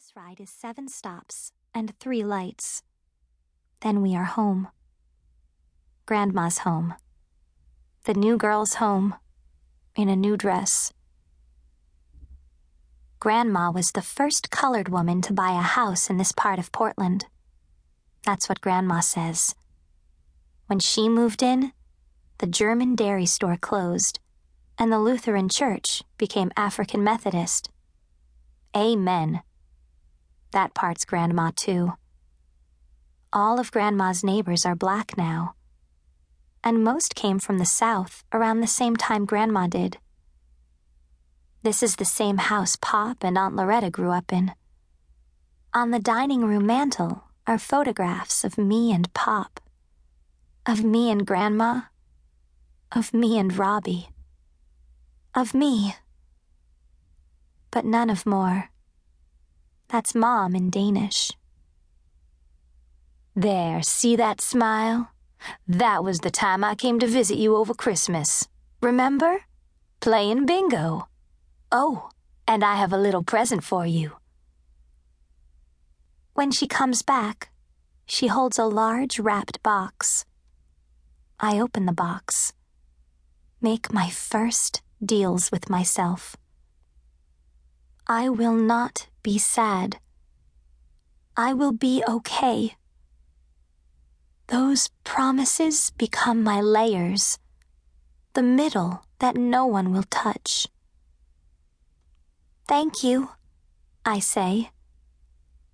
bus ride is seven stops and three lights. Then we are home. Grandma's home. The new girl's home. In a new dress. Grandma was the first colored woman to buy a house in this part of Portland. That's what Grandma says. When she moved in, the German dairy store closed, and the Lutheran church became African Methodist. Amen. That part's Grandma, too. All of Grandma's neighbors are black now. And most came from the South around the same time Grandma did. This is the same house Pop and Aunt Loretta grew up in. On the dining room mantel are photographs of me and Pop, of me and Grandma, of me and Robbie, of me, but none of Mor. That's Mom in Danish. There, see that smile? That was the time I came to visit you over Christmas. Remember? Playing bingo. Oh, and I have a little present for you. When she comes back, she holds a large wrapped box. I open the box, make my first deals with myself. I will not be sad. I will be okay. Those promises become my layers, the middle that no one will touch. Thank you, I say,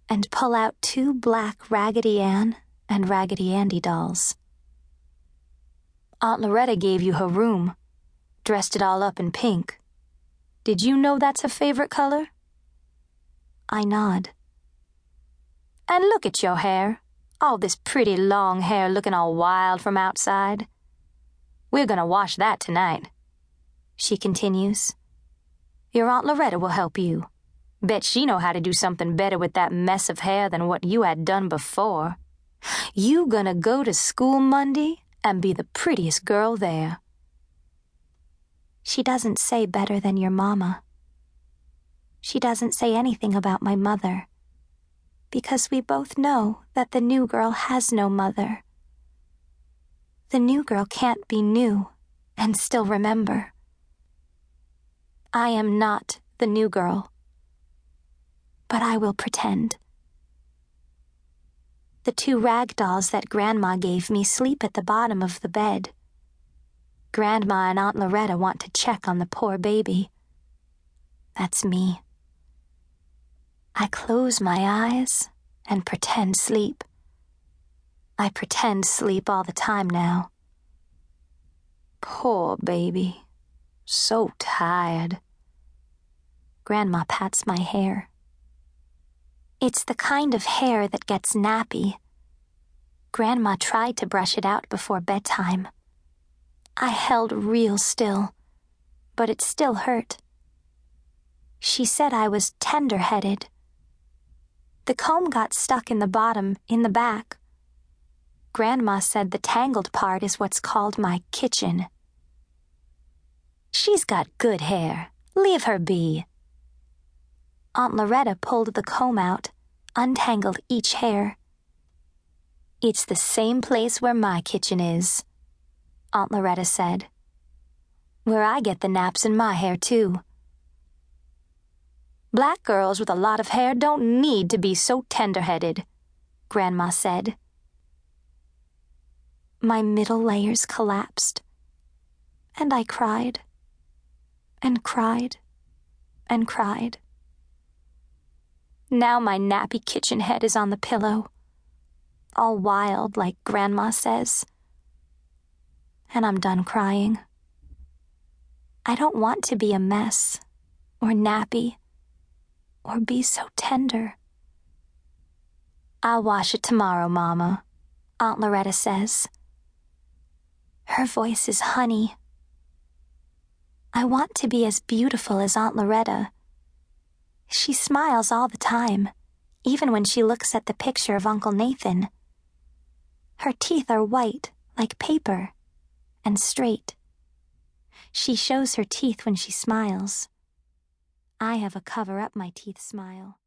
and pull out two black Raggedy Ann and Raggedy Andy dolls. Aunt Loretta gave you her room, dressed it all up in pink. Did you know that's her favorite color? I nod. And look at your hair. All this pretty long hair looking all wild from outside. We're gonna wash that tonight. She continues. Your Aunt Loretta will help you. Bet she know how to do something better with that mess of hair than what you had done before. You gonna go to school Monday and be the prettiest girl there. She doesn't say better than your mama. She doesn't say anything about my mother. Because we both know that the new girl has no mother. The new girl can't be new and still remember. I am not the new girl. But I will pretend. The two rag dolls that Grandma gave me sleep at the bottom of the bed. Grandma and Aunt Loretta want to check on the poor baby. That's me. I close my eyes and pretend sleep. I pretend sleep all the time now. Poor baby. So tired. Grandma pats my hair. It's the kind of hair that gets nappy. Grandma tried to brush it out before bedtime. I held real still, but it still hurt. She said I was tender headed. The comb got stuck in the bottom, in the back. Grandma said the tangled part is what's called my kitchen. She's got good hair. Leave her be. Aunt Loretta pulled the comb out, untangled each hair. It's the same place where my kitchen is, Aunt Loretta said. Where I get the naps in my hair, too. Black girls with a lot of hair don't need to be so tender headed, Grandma said. My middle layers collapsed, and I cried, and cried, and cried. Now my nappy kitchen head is on the pillow, all wild like Grandma says. And I'm done crying. I don't want to be a mess, or nappy, or be so tender. I'll wash it tomorrow, Mama, Aunt Loretta says. Her voice is honey. I want to be as beautiful as Aunt Loretta she smiles all the time, even when she looks at the picture of Uncle Nathan. Her teeth are white, like paper, and straight. She shows her teeth when she smiles. I have a cover up my teeth smile.